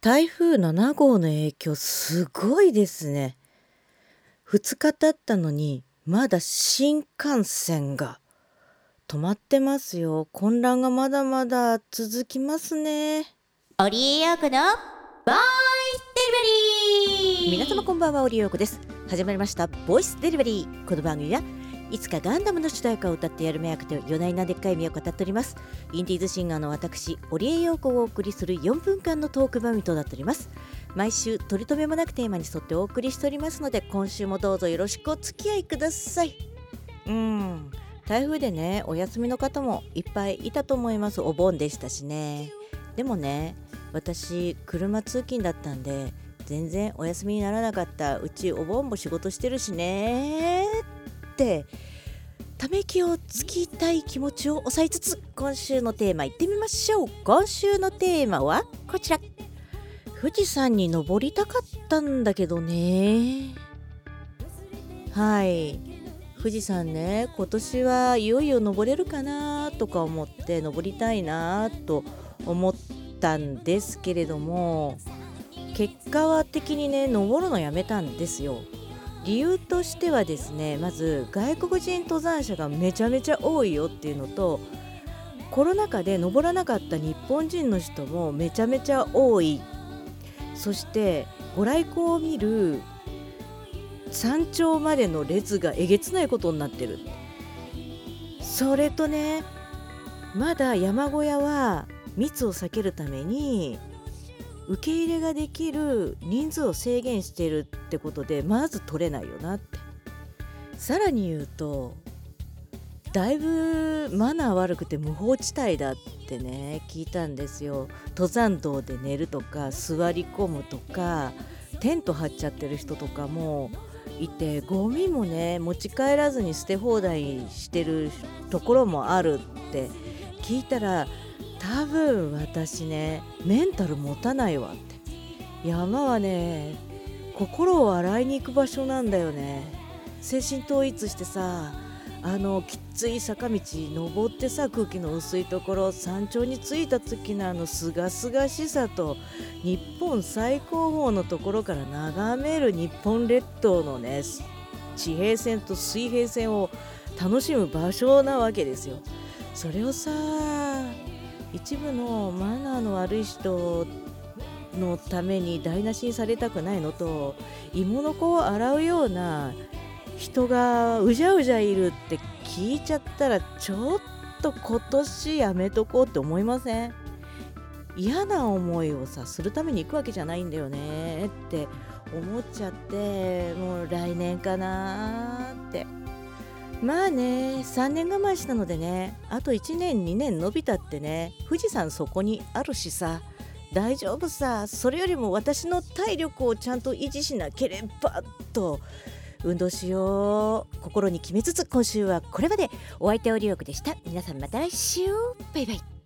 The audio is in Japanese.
台風7号の影響すごいですね。2日経ったのにまだ新幹線が止まってますよ。混乱がまだまだ続きますね。オリエヨークのボイスデリバリー皆様こんばんは、オリオークです。始まりました、ボイスデリバリー。この番組はいつかガンダムの主題歌を歌ってやる目役と夜な夜なでっかい夢を語っております。インディーズシンガーの私、オリエヨーコをお送りする4分間のトーク番組となっております。毎週取り留めもなくテーマに沿ってお送りしておりますので、今週もどうぞよろしくお付き合いください。うん、台風でね、お休みの方もいっぱいいたと思います。お盆でしたしね。でもね、私、車通勤だったんで、全然お休みにならなかったうちお盆も仕事してるしねってため息をつきたい気持ちを抑えつつ今週のテーマいってみましょう。今週のテーマはこちら。富士山に登りたかったんだけどね。はい。富士山ね今年はいよいよ登れるかなとか思って登りたいなと思ったんですけれども結果は的にね登るのやめたんですよ。理由としてはですねまず外国人登山者がめちゃめちゃ多いよっていうのとコロナ禍で登らなかった日本人の人もめちゃめちゃ多い。そしてご来光を見る山頂までの列がえげつないことになってる。それとねまだ山小屋は密を避けるために受け入れができる人数を制限しているってことでまず取れないよなって。さらに言うとだいぶマナー悪くて無法地帯だってね聞いたんですよ。登山道で寝るとか座り込むとかテント張っちゃってる人とかもいてゴミもね持ち帰らずに捨て放題してるところもあるって聞いたら多分私ねメンタル持たないわって山はね心を洗いに行く場所なんだよね精神統一してさあのきつい坂道登ってさ空気の薄いところ山頂に着いた時のあのすがすがしさと日本最高峰のところから眺める日本列島のね地平線と水平線を楽しむ場所なわけですよ。それをさ一部のマナーの悪い人のために台無しにされたくないのと芋の子を洗うような人がうじゃうじゃいるって聞いちゃったらちょっと今年やめとこうって思いません？嫌な思いをさするために行くわけじゃないんだよねって思っちゃってもう来年かなって。まあね3年我慢したのでねあと1年2年伸びたってね富士山そこにあるしさ大丈夫さそれよりも私の体力をちゃんと維持しなければと運動しよう心に決めつつ今週はこれまで。お相手オリオクでした。皆さんまた来週。バイバイ。